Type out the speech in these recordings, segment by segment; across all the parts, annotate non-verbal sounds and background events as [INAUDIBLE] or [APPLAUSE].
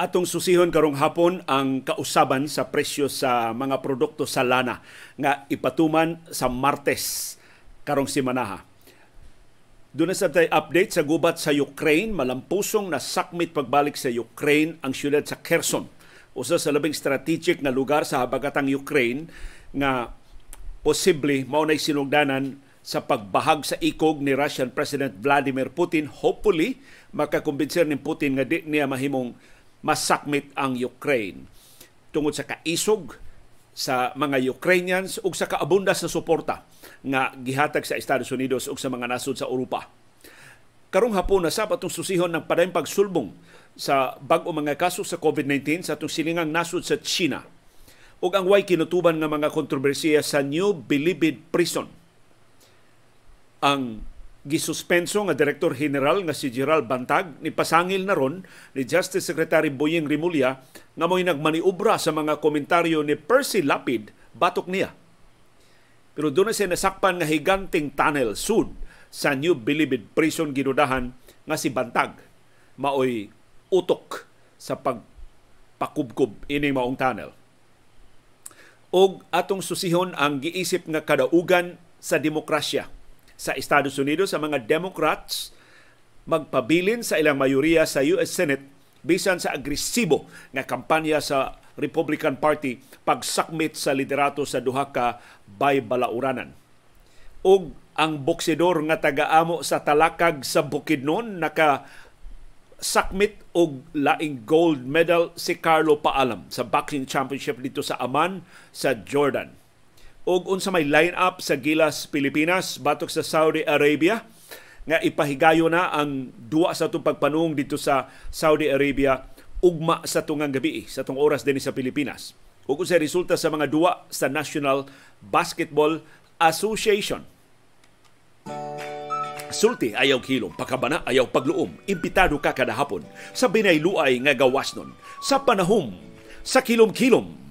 Atong susihon karong hapon ang kausaban sa presyo sa mga produkto sa lana nga ipatuman sa Martes karong simanaha. Doon sa tay update sa gubat sa Ukraine, malampusong na sakmit pagbalik sa Ukraine ang siyudad sa Kherson, usa sa labing strategic na lugar sa habagatang Ukraine nga posible mao nay sinugdanan sa pagbahag sa ikog ni Russian President Vladimir Putin. Hopefully, makakumbinser ni Putin nga di niya mahimong masakmit ang Ukraine tungod sa kaisog sa mga Ukrainians ug sa kaabunda sa suporta nga gihatag sa Estados Unidos ug sa mga nasod sa Europa. Karong hapon na sa patong susihon ng padayong pagsulbong sa bag-o mga kaso sa COVID-19 sa atong silingang nasod sa China ug ang way kinutuban nga mga kontrobersiya sa New Bilibid Prison. Ang gisuspenso nga Direktor General nga si Gerald Bantag ni pasangil na ron ni Justice Secretary Boyeng Rimulya nga mo'y nagmaniubra sa mga komentaryo ni Percy Lapid batok niya. Pero doon na siya nasakpan nga higanting tunnel sud sa New Bilibid Prison ginudahan nga si Bantag maoy utok sa pagpakubkob ini maong tunnel. Og atong susihon ang giisip nga kadaugan sa demokrasya sa Estados Unidos sa mga Democrats magpabilin sa ilang mayoriya sa US Senate bisan sa agresibo nga kampanya sa Republican Party pagsakmit sa liderato sa duha ka baybalauranan. Og ang boksidor nga tagaamo sa talakag sa Bukidnon naka sakmit og laing gold medal si Carlo Paalam sa boxing championship dito sa Amman sa Jordan og unsa may line-up sa Gilas Pilipinas batok sa Saudi Arabia nga ipahigayo na ang duwa sa itong pagpanung dito sa Saudi Arabia ugma sa tungang gabi sa tong oras din sa Pilipinas. Ug sa resulta sa mga duwa sa National Basketball Association. Sulti ayaw kilom, pakabana ayaw pagluom. Imbitado ka kada hapon sa binayluay nga gawas nun. Sa panahom, sa kilom-kilom,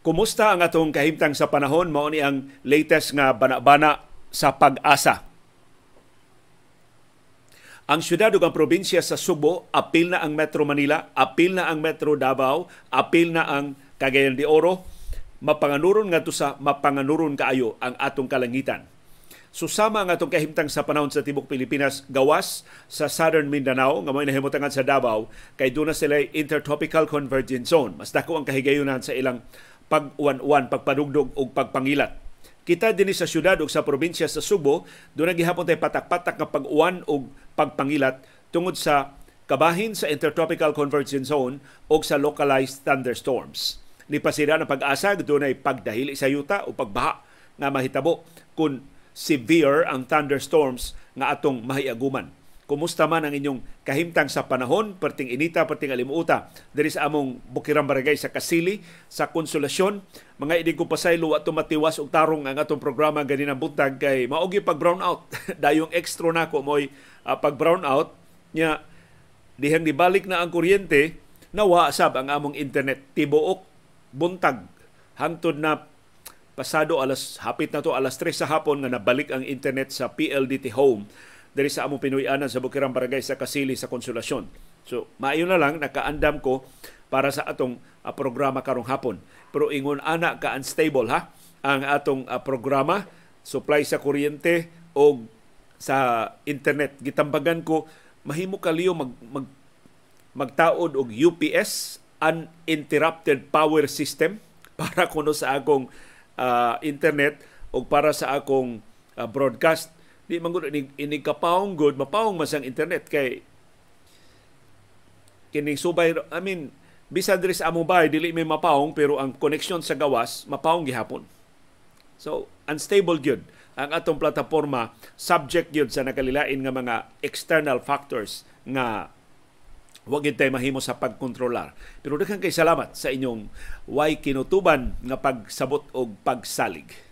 Kumusta ang atong kahimtang sa panahon? Mao ni ang latest nga bana-bana sa pag-asa. Ang syudad ug ang probinsya sa Subo, apil na ang Metro Manila, apil na ang Metro Davao, apil na ang Cagayan de Oro, mapanganuron nga to sa mapanganuron kaayo ang atong kalangitan. Susama ang atong kahimtang sa panahon sa tibok Pilipinas gawas sa Southern Mindanao nga may nahimutangan sa Davao kay doon na sila intertropical convergence zone. Mas dako ang kahigayunan sa ilang pag-uwan-uwan, pagpadugdog o pagpangilat. Kita din sa syudad o sa probinsya sa Subo, doon gihapon tay patak-patak nga pag-uwan o pagpangilat tungod sa kabahin sa Intertropical Convergence Zone o sa localized thunderstorms. Nipasira na pag-asa, doon ay pagdahili sa yuta o pagbaha nga mahitabo kung severe ang thunderstorms nga atong mahiaguman. Kumusta man ang inyong kahimtang sa panahon, perting inita, perting alimuuta, diri sa among Bukirang Barangay sa Kasili, sa Konsolasyon. Mga idig ko pasaylo at tumatiwas og tarong ang atong programa ganinang buntag kay maogi pag brown out. [LAUGHS] Dayong extra na ko mo'y uh, pag brown out nya dihang dibalik na ang kuryente, nawa sab ang among internet. Tibuok buntag. Hangtod na pasado alas hapit na to alas 3 sa hapon nga nabalik ang internet sa PLDT home diri sa among Pinoy-anan sa Bukirang Barangay sa Kasili sa Konsolasyon. So, maayo na lang nakaandam ko para sa atong uh, programa karong hapon. Pero ingon ana ka unstable ha ang atong uh, programa, supply sa kuryente o sa internet. Gitambagan ko mahimo kaliyo mag, mag magtaod og UPS uninterrupted power system [LAUGHS] para kuno sa akong uh, internet o para sa akong uh, broadcast di man ini, ini kapaong good mapaong mas ang internet kay kini subay I mean bisan diri sa among bahay dili may mapaong pero ang connection sa gawas mapaong gihapon. So unstable gyud ang atong plataporma subject gyud sa nakalilain nga mga external factors nga wag gid tay mahimo sa pagkontrolar. Pero daghang kay salamat sa inyong way kinutuban nga pagsabot og pagsalig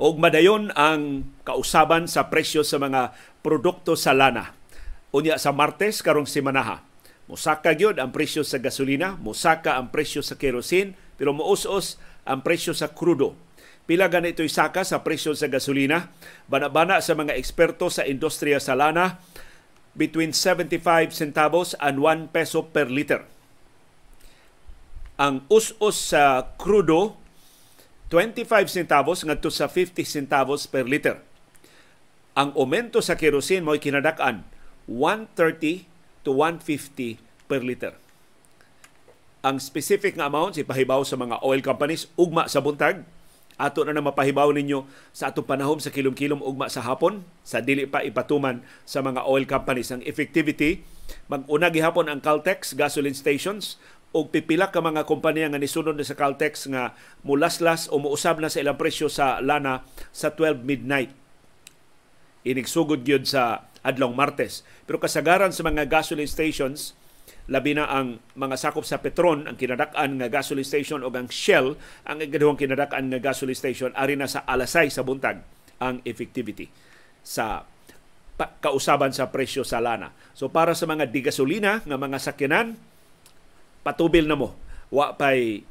og madayon ang kausaban sa presyo sa mga produkto sa lana. Unya sa Martes karong simanaha, Musaka gyud ang presyo sa gasolina, musaka ang presyo sa kerosene, pero muus-us ang presyo sa krudo. Pila ganito saka sa presyo sa gasolina? Bana-bana sa mga eksperto sa industriya sa lana, between 75 centavos and 1 peso per liter. Ang us-us sa krudo, 25 centavos ngadto sa 50 centavos per liter. Ang aumento sa kerosene mo kinadak-an 130 to 150 per liter. Ang specific nga amount ipahibaw sa mga oil companies ugma sa buntag ato na na mapahibaw ninyo sa atong panahom sa kilom-kilom ugma sa hapon sa dili pa ipatuman sa mga oil companies ang effectivity mag-una gihapon ang Caltex gasoline stations o pipila ka mga kompanya nga nisunod na sa Caltex nga mulaslas o muusab na sa ilang presyo sa lana sa 12 midnight. Inigsugod gyud sa adlong Martes. Pero kasagaran sa mga gasoline stations, labi na ang mga sakop sa Petron, ang kinadak-an nga gasoline station o ang Shell, ang ikaduhang kinadak-an nga gasoline station, ari na sa alasay sa buntag ang effectivity sa kausaban sa presyo sa lana. So para sa mga digasolina nga mga sakyanan, patubil na mo. Wa pay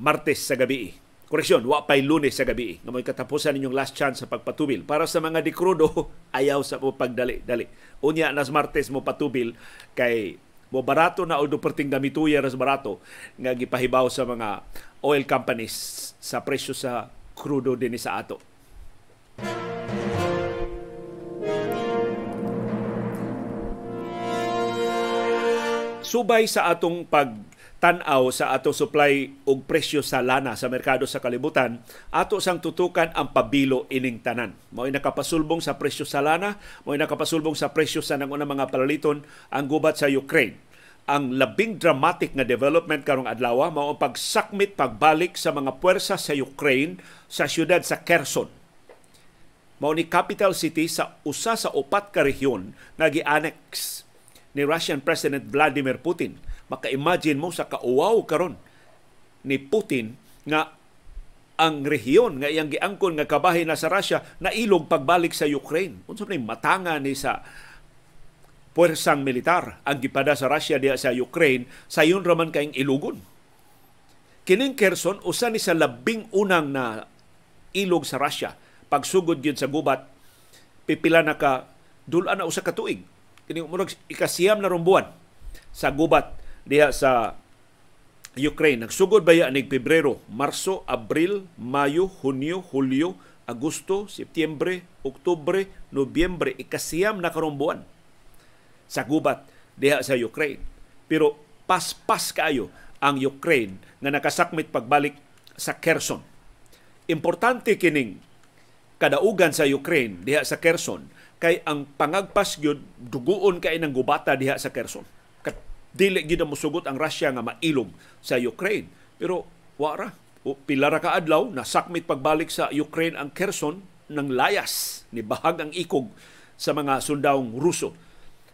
Martes sa gabi. Koreksyon, wa pay Lunes sa gabi. Nga may katapusan ninyong last chance sa pagpatubil. Para sa mga dikrudo, [LAUGHS] ayaw sa mo pagdali-dali. Unya nas Martes mo patubil kay mo barato na o perting damituya ras barato nga gipahibaw sa mga oil companies sa presyo sa krudo din sa ato. Subay sa atong pag tan-aw sa ato supply og presyo sa lana sa merkado sa kalibutan, ato sang tutukan ang pabilo ining tanan. Mao'y nakapasulbong sa presyo sa lana, mao'y nakapasulbong sa presyo sa nanguna mga palaliton ang gubat sa Ukraine. Ang labing dramatic nga development karong adlaw mao ang pagsakmit pagbalik sa mga puwersa sa Ukraine sa siyudad sa Kherson. Mao ni capital city sa usa sa upat ka rehiyon nga gi-annex ni Russian President Vladimir Putin maka-imagine mo sa kauwaw karon ni Putin nga ang rehiyon nga iyang giangkon nga kabahin na sa Russia na ilog pagbalik sa Ukraine. Unsa ni matanga ni sa puwersang militar ang gipada sa Russia diya sa Ukraine sayon raman kayong ilugon. Kining Kherson usa ni sa labing unang na ilog sa Russia pagsugod gyud sa gubat pipila na ka dulan na usa ka tuig. Kini umurag ikasiyam na rumbuan sa gubat diha sa Ukraine. Nagsugod ba yan nig Pebrero, Marso, Abril, Mayo, Hunyo, Hulyo, Agosto, Setyembre, Oktubre, Nobyembre, ikasiyam na karong sa gubat diha sa Ukraine. Pero paspas kayo ang Ukraine nga nakasakmit pagbalik sa Kherson. Importante kining kadaugan sa Ukraine diha sa Kherson kay ang pangagpas gyud duguon kay nang gubata diha sa Kherson dili gid mo sugot ang Russia nga mailog sa Ukraine. Pero wara, o pila ra ka adlaw nasakmit pagbalik sa Ukraine ang Kherson ng layas ni bahag ang ikog sa mga sundawong Ruso.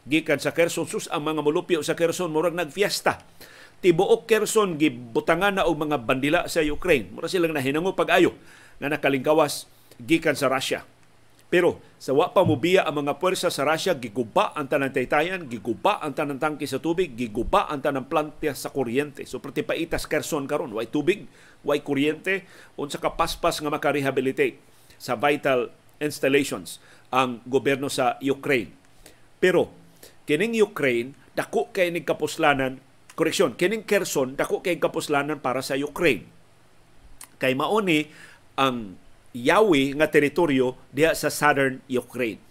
Gikan sa Kherson sus ang mga mulupyo sa Kherson murag nagfiesta. Tibuok Kherson gibutangan na og mga bandila sa Ukraine. Mura silang nahinango pag-ayo nga nakalingkawas gikan sa Russia pero sa wa pa mobiya ang mga puwersa sa Russia, giguba ang tanang taytayan, giguba ang tanang tangke sa tubig, giguba ang tanang plantya sa kuryente. So perti paitas Kherson karon, way tubig, way kuryente, unsa ka paspas nga makarehabilitate sa vital installations ang gobyerno sa Ukraine. Pero kining Ukraine dako kay ning kapuslanan, koreksyon, kining Kherson dako kay kapuslanan para sa Ukraine. Kay maoni ang yawi nga teritoryo diha sa southern Ukraine.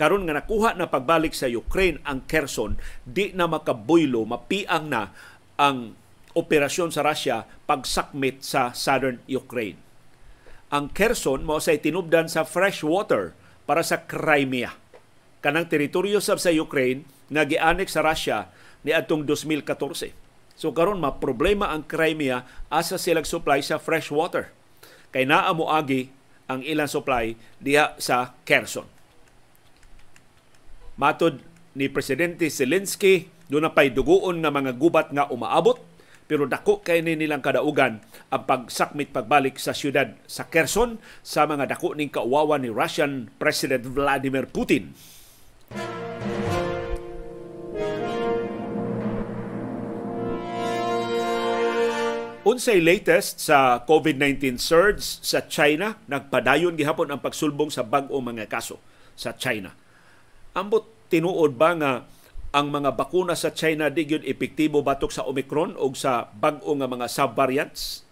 Karon nga nakuha na pagbalik sa Ukraine ang Kherson, di na makabuylo, mapiang na ang operasyon sa Russia pagsakmit sa southern Ukraine. Ang Kherson mo sa tinubdan sa fresh water para sa Crimea. Kanang teritoryo sab sa Ukraine nga gianex sa Russia ni atong 2014. So karon ma problema ang Crimea asa silang supply sa fresh water. Kay naa mo agi ang ilang supply diha sa Kherson. Matod ni Presidente Zelensky, doon na pa'y duguon nga mga gubat nga umaabot, pero dako kay ni nilang kadaugan ang pagsakmit pagbalik sa siyudad sa Kherson sa mga dako ning kauwawan ni Russian President Vladimir Putin. Unsay latest sa COVID-19 surge sa China, nagpadayon gihapon ang pagsulbong sa bag-o mga kaso sa China. Ambot tinuod ba nga ang mga bakuna sa China di gyud epektibo batok sa Omicron o sa bag-o nga mga subvariants?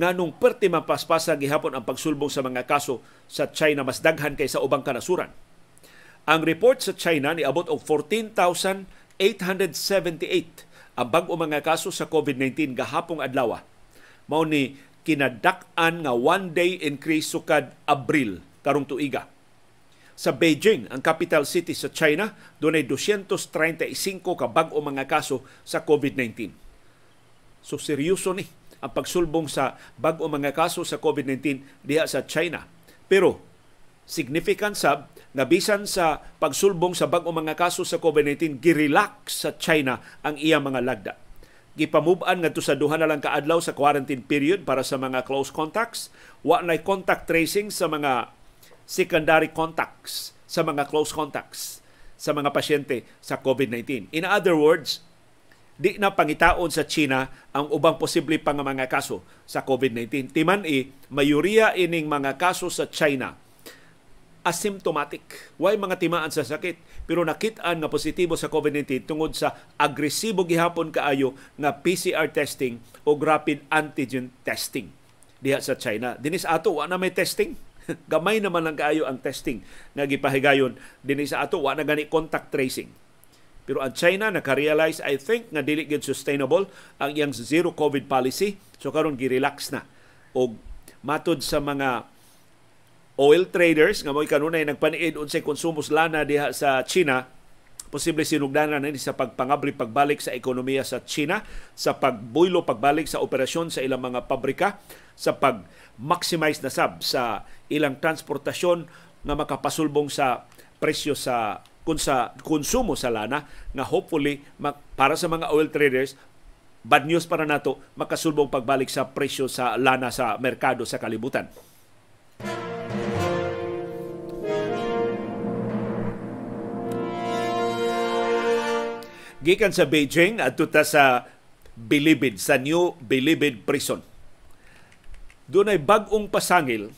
Nga nung perti mapaspasa gihapon ang pagsulbong sa mga kaso sa China mas daghan kaysa ubang kanasuran. Ang report sa China ni abot og 14,878 ang bag-o mga kaso sa COVID-19 gahapong adlaw mao ni kinadak-an nga one day increase sukad Abril karong tuiga. Sa Beijing, ang capital city sa China, doon ay 235 ka bag-o mga kaso sa COVID-19. So seryoso ni ang pagsulbong sa bag-o mga kaso sa COVID-19 diha sa China. Pero significant sab nga bisan sa pagsulbong sa bag-o mga kaso sa COVID-19 girelax sa China ang iyang mga lagda. Gipamuban ngadto sa duha na lang kaadlaw sa quarantine period para sa mga close contacts, wa nay contact tracing sa mga secondary contacts sa mga close contacts sa mga pasyente sa COVID-19. In other words, di na pangitaon sa China ang ubang posible pang mga kaso sa COVID-19. Timan i, mayoriya ining mga kaso sa China asymptomatic. Way mga timaan sa sakit pero nakitaan nga positibo sa COVID-19 tungod sa agresibo gihapon kaayo nga PCR testing o rapid antigen testing diha sa China. Dinis ato wa na may testing. [LAUGHS] Gamay naman lang kaayo ang testing nga gipahigayon dinis ato wa na gani contact tracing. Pero ang China naka-realize I think nga dili gid sustainable ang iyang zero COVID policy so karon gi-relax na og matod sa mga oil traders nga mo'y kanunay nagpaniid unsay konsumos lana diha sa China posible sinugdanan ni sa pagpangabri pagbalik sa ekonomiya sa China sa pagbuylo pagbalik sa operasyon sa ilang mga pabrika sa pag maximize na sab sa ilang transportasyon nga makapasulbong sa presyo sa kun sa konsumo sa lana nga hopefully para sa mga oil traders bad news para nato makasulbong pagbalik sa presyo sa lana sa merkado sa kalibutan. Gikan sa Beijing adto ta sa Bilibid sa New Bilibid Prison. Doon ay bag-ong pasangil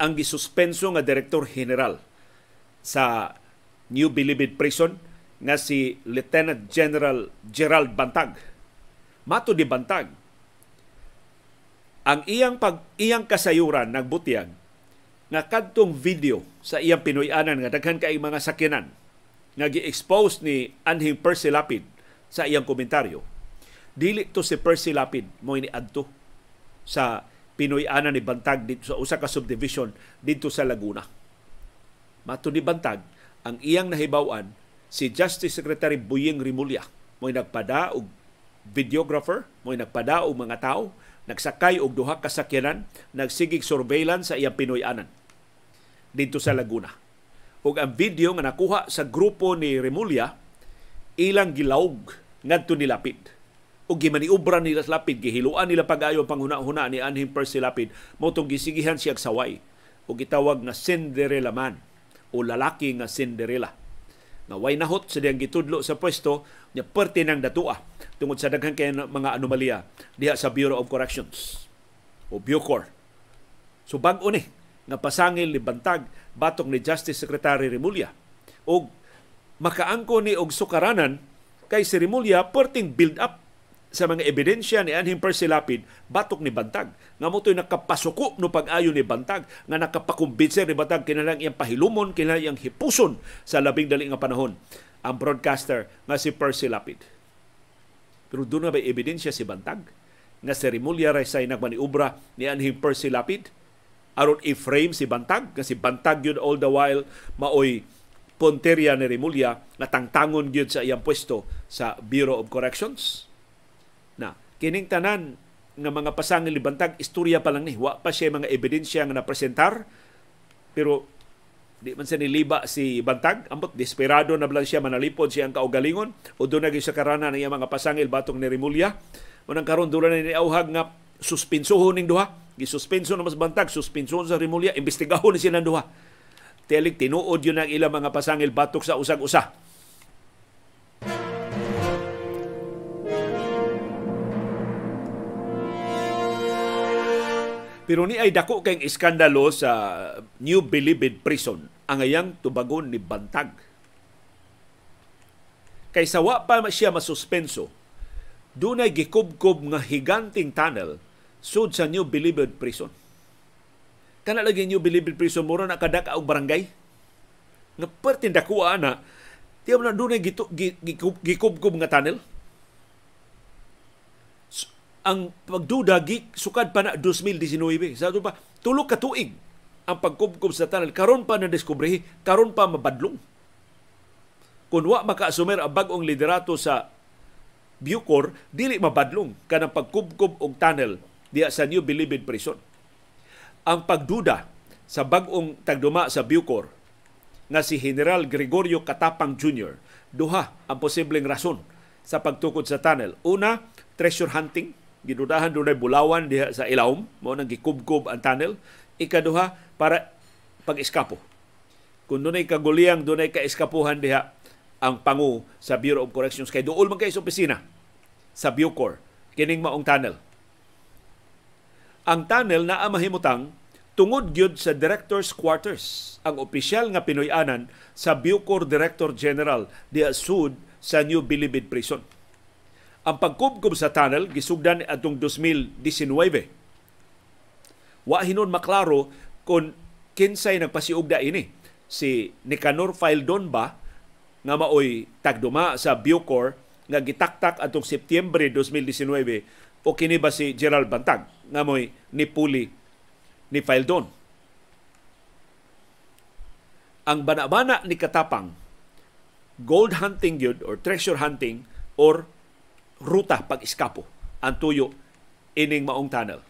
ang gisuspenso nga direktor general sa New Bilibid Prison nga si Lieutenant General Gerald Bantag. Mato di Bantag, ang iyang pag iyang kasayuran nagbutiyag nga kadtong video sa iyang Pinoyanan nga daghan kay mga sakyanan nga gi-expose ni Anhing Percy Lapid sa iyang komentaryo. Dili to si Percy Lapid mo ini adto sa Pinoy ana ni Bantag dito sa usa ka subdivision dito sa Laguna. Mato ni Bantag ang iyang nahibaw-an si Justice Secretary Buying Rimulya mo nagpada og videographer, mo nagpada og mga tao, nagsakay og duha ka sakyanan, nagsigig surveillance sa iyang Pinoy anan dito sa Laguna ug ang video nga nakuha sa grupo ni Remulla ilang gilawg ngadto ni Lapid. Ug gimaniubra nila sa Lapid gihiluan nila pagayo panghuna-huna ni Anhim Percy Lapid. Mo tong gisigihan siya saway ug gitawag nga Cinderella man o lalaki nga Cinderella. Nga way nahot sa diyang gitudlo sa pwesto niya parte ng datua tungod sa daghan kay mga anomalya diha sa Bureau of Corrections o Bucor. So bag-o ni nga pasangil ni Bantag batok ni Justice Secretary Remulla. Og makaangko ni og sukaranan kay si Remulla perting build up sa mga ebidensya ni Anhim Persilapid batok ni Bantag. Nga mo nakapasuko no pag-ayo ni Bantag nga nakapakumbinser ni Bantag kinalang iyang pahilumon, kinalang iyang hipuson sa labing dali nga panahon ang broadcaster nga si Percy Lapid. Pero doon na ba ebidensya si Bantag nga si Remulla Resay nagmaniubra ni Anhim Percy Lapid aron i-frame si Bantag kasi Bantag yun all the while maoy ponterya ni Remulla na tangtangon gyud sa iyang pwesto sa Bureau of Corrections. Na kining tanan nga mga pasangil ni Bantag istorya pa lang ni wa pa siya mga ebidensya nga napresentar pero di man sa niliba si Bantag ambot desperado na lang siya manalipod siya ang kaugalingon o naging sa karana ng mga pasangil batong ni Remulla unang karon dulan ni auhag nga suspensohon ning duha. Gisuspenso na mas bantag suspenso sa Rimulya imbestigahon ni sila duha. Telik tinuod yun ang ilang mga pasangil batok sa usag-usa. Pero ni ay dako kay iskandalo sa New Bilibid Prison. Ang ayang tubagon ni Bantag. Kay sawa pa siya masuspenso, dunay gikubkob nga higanting tunnel sud sa New Bilibid Prison. Kana lagi New Bilibid Prison mura na kadaka og barangay. Nga pertin dakuha na Tiyaw na doon ay gikubkob nga tunnel. Ang pagduda sukad pa na 2019 sa pa tulo ka tuig ang pagkubkob sa tunnel. Karon pa na diskubrehi karon pa mabadlong. Kun wa makaasumer ang bag-ong liderato sa Bucor dili mabadlong kanang pagkubkob og tunnel diya sa New Bilibid Prison. Ang pagduda sa bag-ong tagduma sa Bucor nga si General Gregorio Katapang Jr. duha ang posibleng rason sa pagtukod sa tunnel. Una treasure hunting. Gidudahan dunay bulawan diha sa ilawom mo nang gikubkob ang tunnel. Ikaduha para pag-eskapo kung dunay kaguliyang dunay ka-eskapuhan diha ang pangu sa Bureau of Corrections. Kay duol man kay sa opisina sa Bucor kining maong tunnel ang tunnel naa mahimutang tungod gyud sa director's quarters. Ang opisyal nga Pinoy-anan sa Bucor Director General diha sud sa New Bilibid Prison. Ang pagkubkob sa tunnel gisugdan atong 2019. Wa hinon maklaro kung kinsay nagpasiugda ini. Si Nicanor Fildon ba nga maoy tagduma sa Bucor nga gitaktak atong Setyembre 2019 o kini ba si Gerald Bantag nga moy nipuli ni Fildon. Ang banabana ni Katapang gold hunting yun or treasure hunting or ruta pag-iskapo ang tuyo ining maong tunnel.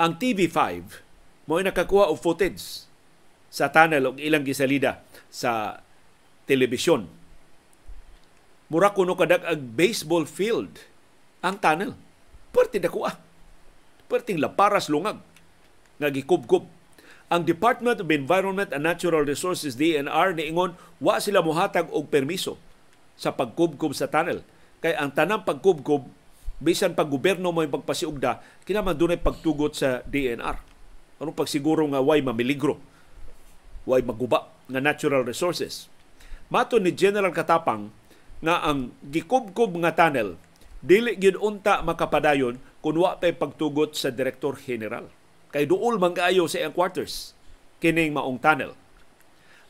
Ang TV5 mo nakakuha og footage sa tunnel og ilang gisalida sa telebisyon. Mura kuno kadag ag baseball field ang tunnel. Perti dakuha. Perting laparas lungag nga gikubkob ang Department of Environment and Natural Resources DNR niingon wa sila mohatag og permiso sa pagkubkob sa tunnel. Kay ang tanang pagkubkob, bisan pag gobyerno mo yung pagpasiugda, kinaman doon pagtugot sa DNR. Anong pagsiguro nga way mamiligro, way maguba nga natural resources. Mato ni General Katapang nga ang gikubkob nga tunnel dili gyud unta makapadayon kun wa pay pagtugot sa Direktor General. Kay duol man sa iyang quarters kining maong tunnel.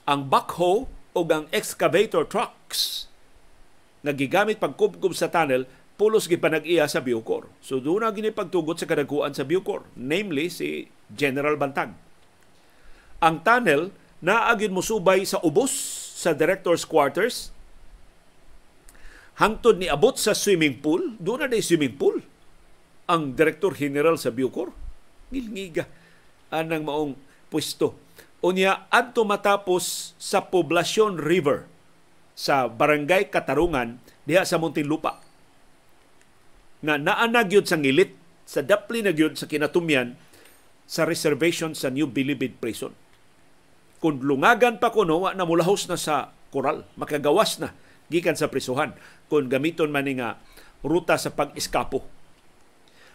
Ang backhoe o ang excavator trucks nga gigamit pagkubkob sa tunnel pulos gipanag-iya sa Bucor. So doon na gini pagtugot sa kadaguan sa Bucor, namely si General Bantag. Ang tunnel naagin mo subay sa ubos sa director's quarters hangtod ni abot sa swimming pool, doon na day swimming pool. Ang Director General sa Bucor, ngilngiga anang maong pwesto. Unya, adto matapos sa Poblacion River, sa Barangay Katarungan diha sa Muntinlupa nga naana gyud sa ngilit sa dapli na gyud sa kinatumyan sa reservation sa New Bilibid Prison. Kung lungagan pa kuno na mulahos na sa koral, makagawas na gikan sa prisuhan kung gamiton man nga ruta sa pag-iskapo.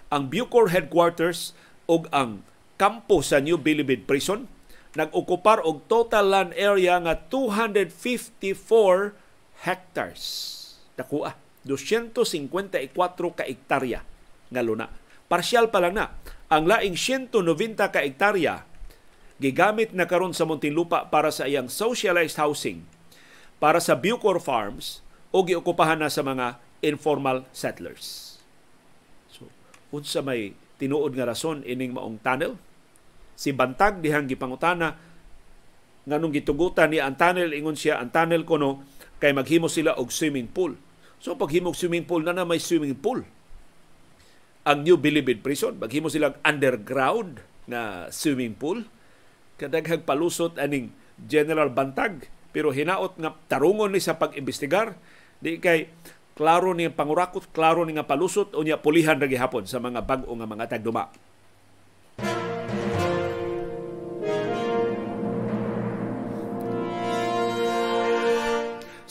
Ang Bucor headquarters ug ang kampo sa New Bilibid Prison nag-okupar og total land area nga 254 hectares. Dakua, 254 ka hektarya nga luna. Parsyal pa lang na. Ang laing 190 ka hektarya gigamit na karon sa Muntinlupa para sa iyang socialized housing para sa Bucor Farms o giokupahan na sa mga informal settlers. So, unsa may tinuod nga rason ining maong tunnel si Bantag dihang gipangutana nganong gitugutan ni ang tunnel ingon siya ang tunnel kuno kay maghimo sila og swimming pool. So paghimo swimming pool na na may swimming pool. Ang New Bilibid Prison maghimo sila underground na swimming pool. Kadaghang palusot aning General Bantag pero hinaot nga tarungon ni sa pag-imbestigar di kay klaro ni pangurakot, klaro ni nga palusot unya pulihan ra gihapon sa mga bag-o nga mga tagduma.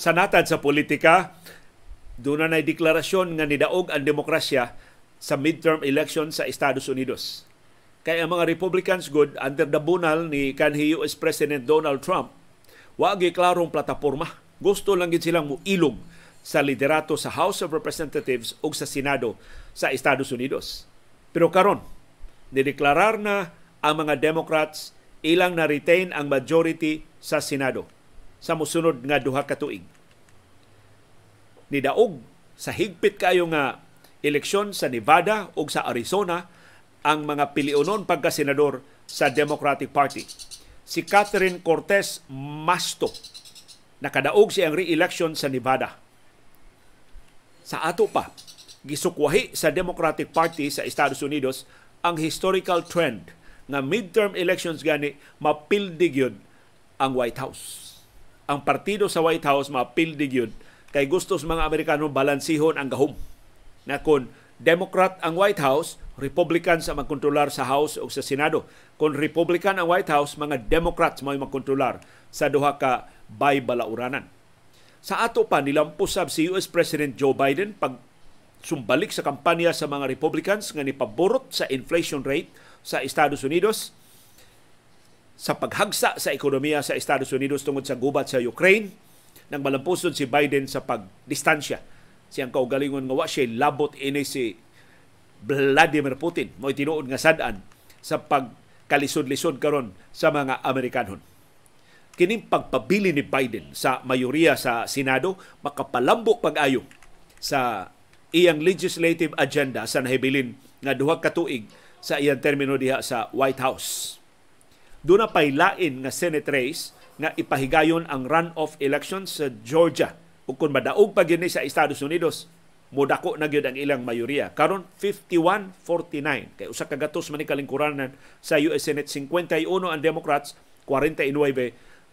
sa sa politika, doon na deklarasyon nga nidaog ang demokrasya sa midterm election sa Estados Unidos. Kaya ang mga Republicans good under the bunal ni kanhi US President Donald Trump, wa klarong plataporma. Gusto lang gid silang muilog sa liderato sa House of Representatives o sa Senado sa Estados Unidos. Pero karon, nideklarar na ang mga Democrats ilang na-retain ang majority sa Senado sa musunod nga duha ka tuig. Nidaog sa higpit kayo nga eleksyon sa Nevada o sa Arizona ang mga piliunon pagka-senador sa Democratic Party. Si Catherine Cortez Masto nakadaog siyang re-election sa Nevada. Sa ato pa, gisukwahi sa Democratic Party sa Estados Unidos ang historical trend nga midterm elections gani mapildig yun ang White House. Ang partido sa White House mapildig yun kay gustos mga Amerikano balansihon ang gahom. Na kung Democrat ang White House, Republican sa magkontrolar sa House o sa Senado. Kung Republican ang White House, mga Democrats may magkontrolar sa duha ka bay balauranan. Sa ato pa nilampos sab si US President Joe Biden pag sumbalik sa kampanya sa mga Republicans nga nipaborot sa inflation rate sa Estados Unidos sa paghagsa sa ekonomiya sa Estados Unidos tungod sa gubat sa Ukraine nang malampuson si Biden sa pagdistansya siyang kaugalingon nga wa siya labot ini si Vladimir Putin mo tinuod nga sad-an sa pagkalisod-lisod karon sa mga Amerikanon. Kining pagpabili ni Biden sa mayoriya sa Senado makapalambo pag-ayo sa iyang legislative agenda sa nahibilin nga duha ka tuig sa iyang termino diha sa White House. Doon na pailain nga Senate race nga ipahigayon ang runoff election sa Georgia ug kung madaog pa gini sa Estados Unidos. Modako na gyud ang ilang mayoriya. Karon 51-49 kay usa ka gatos man kalingkuranan sa US Senate 51 ang Democrats 49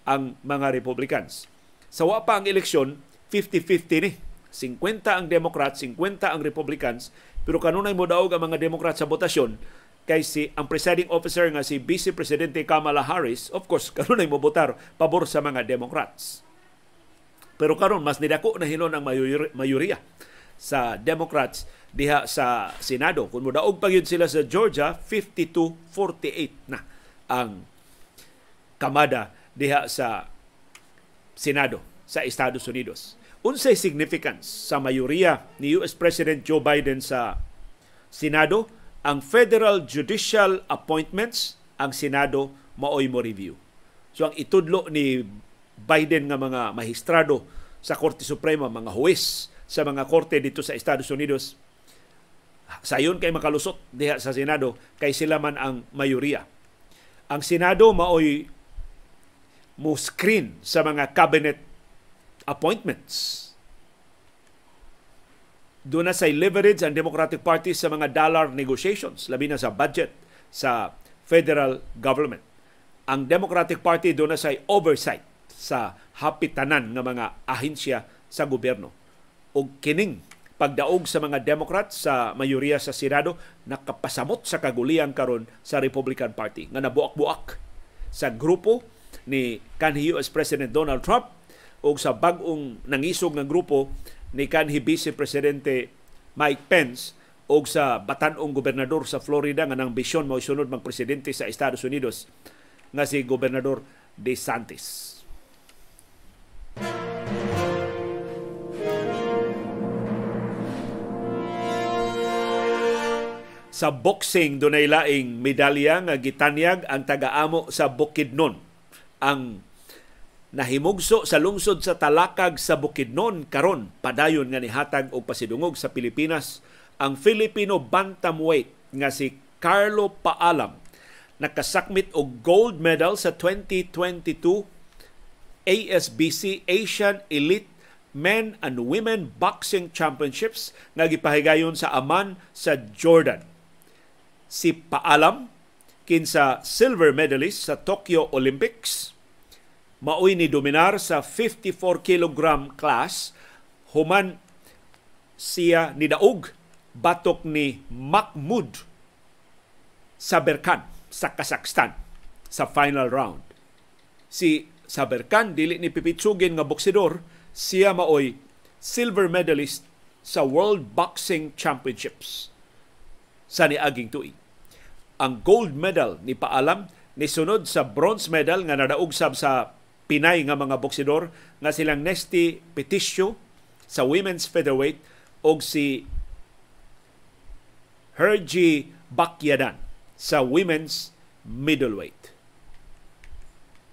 ang mga Republicans. Sa wa pa ang eleksyon 50-50 ni. 50 ang Democrats 50 ang Republicans. Pero kanunay mo daog ang mga Democrats sa botasyon kay si ang presiding officer nga si Vice Presidente Kamala Harris of course [LAUGHS] kanunay mo botar pabor sa mga Democrats pero karon mas nidako na hinon ang mayoriya sa Democrats diha sa Senado. Kung mudaog pa yun sila sa Georgia, 52-48 na ang kamada diha sa Senado sa Estados Unidos. Unsay significance sa mayoriya ni US President Joe Biden sa Senado, ang federal judicial appointments ang Senado maoy mo review. So ang itudlo ni Biden nga mga mahistrado sa Korte Suprema, mga huwes sa mga korte dito sa Estados Unidos, sayon kay makalusot diha sa Senado kay sila man ang mayoriya. Ang Senado maoy mo screen sa mga cabinet appointments. Doon na say leverage ang Democratic Party sa mga dollar negotiations, labi na sa budget sa federal government. Ang Democratic Party doon na say oversight sa hapitanan ng mga ahensya sa gobyerno. O kining pagdaog sa mga Democrat sa mayoriya sa Senado nakapasamot sa kagulian karon sa Republican Party nga nabuak-buak sa grupo ni kanhi US President Donald Trump o sa bag-ong nangisog ng grupo ni kanhi Vice Presidente Mike Pence o sa batanong gobernador sa Florida nga nang bisyon sunod magpresidente sa Estados Unidos nga si Gobernador DeSantis. Sa boxing dunay laing medalya nga gitanyag ang tagaamo sa Bukidnon. Ang nahimugso sa lungsod sa Talakag sa Bukidnon karon padayon nga nihatag og pasidungog sa Pilipinas ang Filipino bantamweight nga si Carlo Paalam nakasakmit og gold medal sa 2022 ASBC Asian Elite Men and Women Boxing Championships nga gipahigayon sa Amman sa Jordan. Si Paalam kinsa silver medalist sa Tokyo Olympics maoy ni dominar sa 54 kg class human siya ni daog batok ni Mahmoud Saberkan sa Kazakhstan sa final round. Si sa Berkan dili ni pipitsugin nga boksidor siya maoy silver medalist sa World Boxing Championships sa niaging tuig. Ang gold medal ni Paalam ni sunod sa bronze medal nga nadaog sab sa Pinay nga mga boksidor nga silang Nesty Peticio sa women's featherweight og si Hergy Bakyadan sa women's middleweight.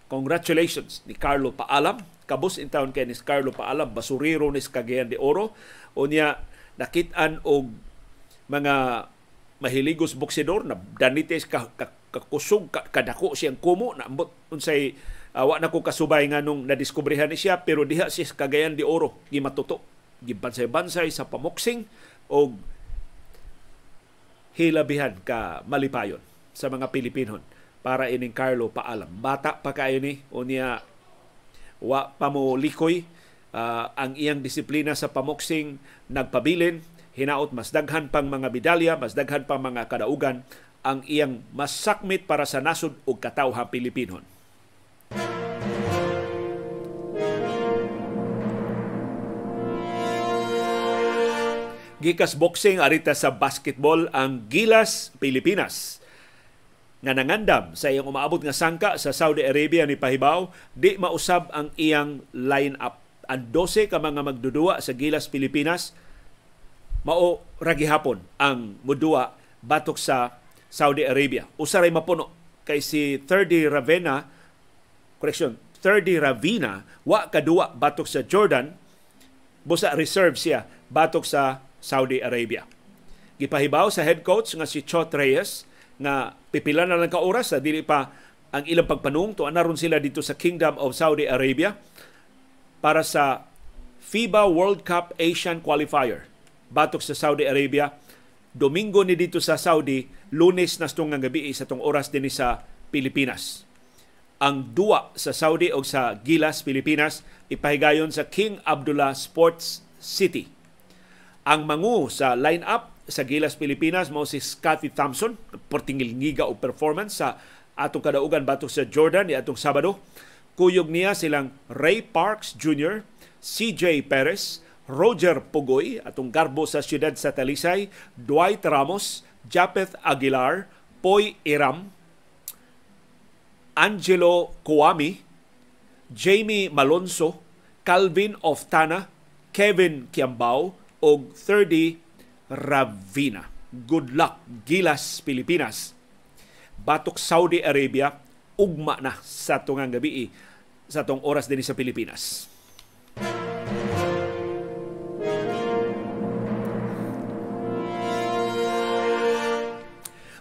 Congratulations ni Carlo Paalam. Kabus in town kay ni Carlo Paalam, basuriro ni Cagayan de Oro. O niya nakitaan og mga mahiligos boksidor na danites ka, ka, kakusog ka, kadako siyang kumo na ambot unsay Awa na ko kasubay nga nung nadiskubrehan ni siya pero diha si Cagayan de Oro gimatuto. Gibansay-bansay sa pamoksing o hilabihan ka malipayon sa mga Pilipinon para ining Carlo paalam. Bata pa kayo ni o niya wa pa mo likoy uh, ang iyang disiplina sa pamoksing nagpabilin hinaot mas daghan pang mga medalya, mas daghan pang mga kadaugan ang iyang masakmit para sa nasod ug katawha Pilipinon. Gikas boxing arita sa basketball ang Gilas Pilipinas nga nangandam sa iyang umaabot nga sangka sa Saudi Arabia ni Pahibaw di mausab ang iyang line-up. Ang 12 ka mga magdudua sa Gilas Pilipinas mao ragihapon ang mudua batok sa Saudi Arabia. Usaray mapuno kay si 30 Ravena correction 30 Ravina wa kadua batok sa Jordan busa reserve siya batok sa Saudi Arabia. Gipahibaw sa head coach nga si Chot Reyes nga pipila na lang ka oras sa dili pa ang ilang pagpanung to anaron sila dito sa Kingdom of Saudi Arabia para sa FIBA World Cup Asian Qualifier batok sa Saudi Arabia Domingo ni dito sa Saudi, lunes na stong nga gabi sa tong oras din sa Pilipinas. Ang duwa sa Saudi o sa Gilas, Pilipinas, ipahigayon sa King Abdullah Sports City ang mangu sa line-up sa Gilas Pilipinas mo si Scotty Thompson, portingil ngiga o performance sa atong kadaugan batok sa Jordan ni atong Sabado. Kuyog niya silang Ray Parks Jr., CJ Perez, Roger Pugoy, atong garbo sa siyudad sa Talisay, Dwight Ramos, Japeth Aguilar, Poy Iram, Angelo Kuami, Jamie Malonzo, Calvin Oftana, Kevin Kiambao, og 30 Ravina. Good luck, Gilas, Pilipinas. Batok Saudi Arabia, ugma na sa tungang gabi sa tong oras din sa Pilipinas.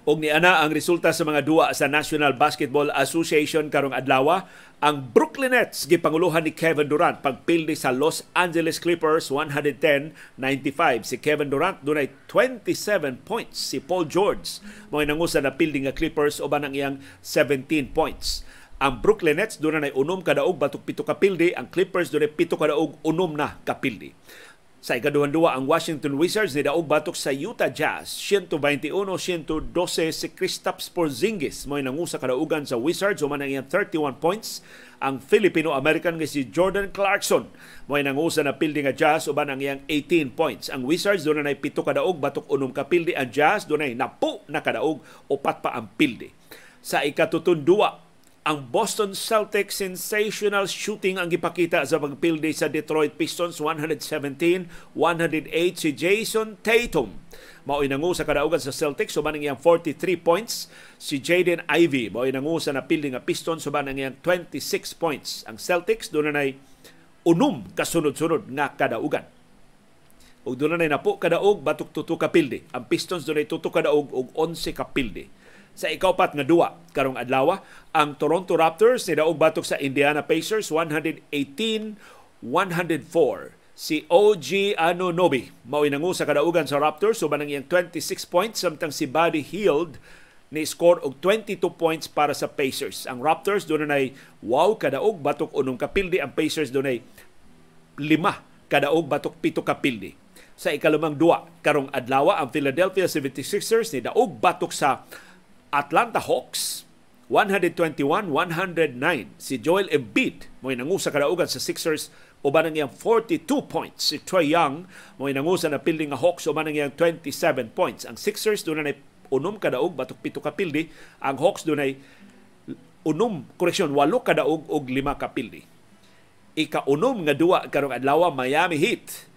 Og ni ana ang resulta sa mga duwa sa National Basketball Association karong adlaw, ang Brooklyn Nets gipanguluhan ni Kevin Durant pagpildi sa Los Angeles Clippers 110-95. Si Kevin Durant dunay 27 points. Si Paul George mo nangusa na pildi nga Clippers uban ang iyang 17 points. Ang Brooklyn Nets dunay unom kadaog batok pito ka pildi, ang Clippers dunay pito kadaog unom na kapildi. Sa ikaduhan-duwa, ang Washington Wizards ni daog batok sa Utah Jazz. 121-112 si Kristaps Porzingis mo nangusa kadaugan sa Wizards human ang iyang 31 points. Ang Filipino-American nga si Jordan Clarkson mo nangusa na pildi nga Jazz uban ang iyang 18 points. Ang Wizards doon na pito kadaog batok unom ka pildi. Ang Jazz doon na napo na kadaog upat pa ang pildi. Sa ikatutundua, ang Boston Celtics sensational shooting ang gipakita sa pagpildi sa Detroit Pistons 117-108 si Jason Tatum. Mao inangu sa kadaugan sa Celtics suban ang iyang 43 points si Jaden Ivey. Mao inangu sa napildi nga Pistons suban ang iyang 26 points. Ang Celtics doon na unom kasunod-sunod nga kadaugan. Ug doon na napo kadaog batok tuto ka pildi ang Pistons doon tuto kadaog og 11 ka pildi sa ikaupat nga duwa karong adlaw ang Toronto Raptors ni daog batok sa Indiana Pacers 118-104 si OG Anunoby mao inangu sa kadaugan sa Raptors suban ang iyang 26 points samtang si Buddy Hield ni score og 22 points para sa Pacers. Ang Raptors na wow kadaog batok unong kapildi ang Pacers doon ay lima kadaog batok pito kapildi. Sa ikalumang duwa karong adlaw ang Philadelphia 76ers ni daog batok sa Atlanta Hawks 121-109 si Joel Embiid mo nangusa kadaugan sa Sixers uban ang iyang 42 points. Si Troy Young mo nangusa na pildi nga Hawks uban ang iyang 27 points. Ang Sixers na unom kadaog batok pito ka pildi. Ang Hawks doon ay unom, koreksyon, walo kadaog og lima ka pildi. Ika-unom nga duwa karong adlaw Miami Heat.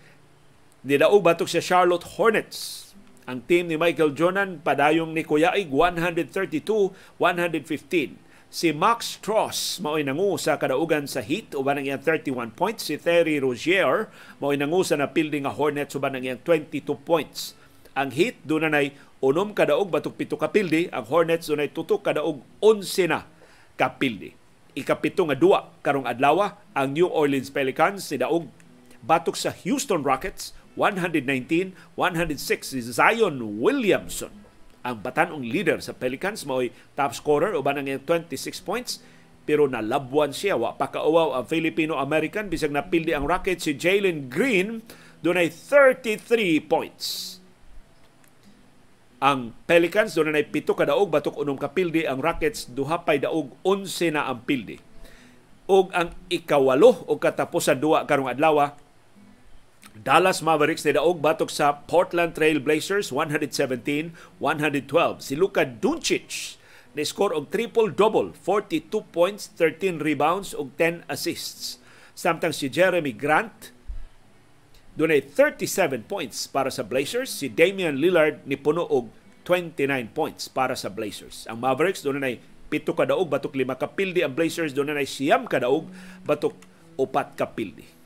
Nidaog batok sa Charlotte Hornets. Ang team ni Michael Jordan padayong ni Kuya Ig 132-115 si Max Strauss mao'y nangu sa kadaugan sa Heat uban ang iyang 31 points. Si Terry Rozier mao'y nangu sa napildi nga Hornets uban ang iyang 22 points. Ang Heat doon na unom kadaog batok pito kapildi. Ang Hornets doon ay tutok kadaog 11 na kapildi. Ikapito nga duwa karong adlaw ang New Orleans Pelicans si daog batok sa Houston Rockets 119-106 si Zion Williamson. Ang batanong leader sa Pelicans mo'y top scorer uban ang 26 points pero nalabuan siya. Wa pa kauwaw ang Filipino-American bisag napildi ang Rockets si Jalen Green dunay 33 points. Ang Pelicans na pito ka daog batok unom ka pildi ang Rockets duha pay daog 11 na ang pildi. Ug ang ikawalo o katapusan duwa karong adlaw Dallas Mavericks ni daog batok sa Portland Trail Blazers 117-112. Si Luka Doncic ni score og triple-double, 42 points, 13 rebounds ug 10 assists. Samtang si Jeremy Grant dunay 37 points para sa Blazers. Si Damian Lillard ni puno og 29 points para sa Blazers. Ang Mavericks dunay pito ka daog batok lima ka pildi ang Blazers dunay siyam ka daog batok upat ka pildi.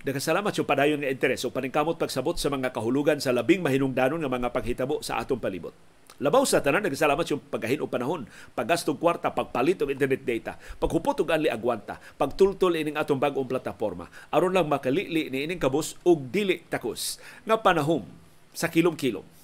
Nagkasalamat yung padayon nga interes o paningkamot pagsabot sa mga kahulugan sa labing mahinungdanon nga mga paghitabo sa atong palibot. Labaw sa tanan, nagkasalamat yung paggahin o panahon, paggastong kwarta, pagpalit og internet data, paghupot og anli agwanta, pagtultol ining atong bagong plataporma, aron lang makalili ni ining kabus og dili takos nga panahon sa kilom-kilom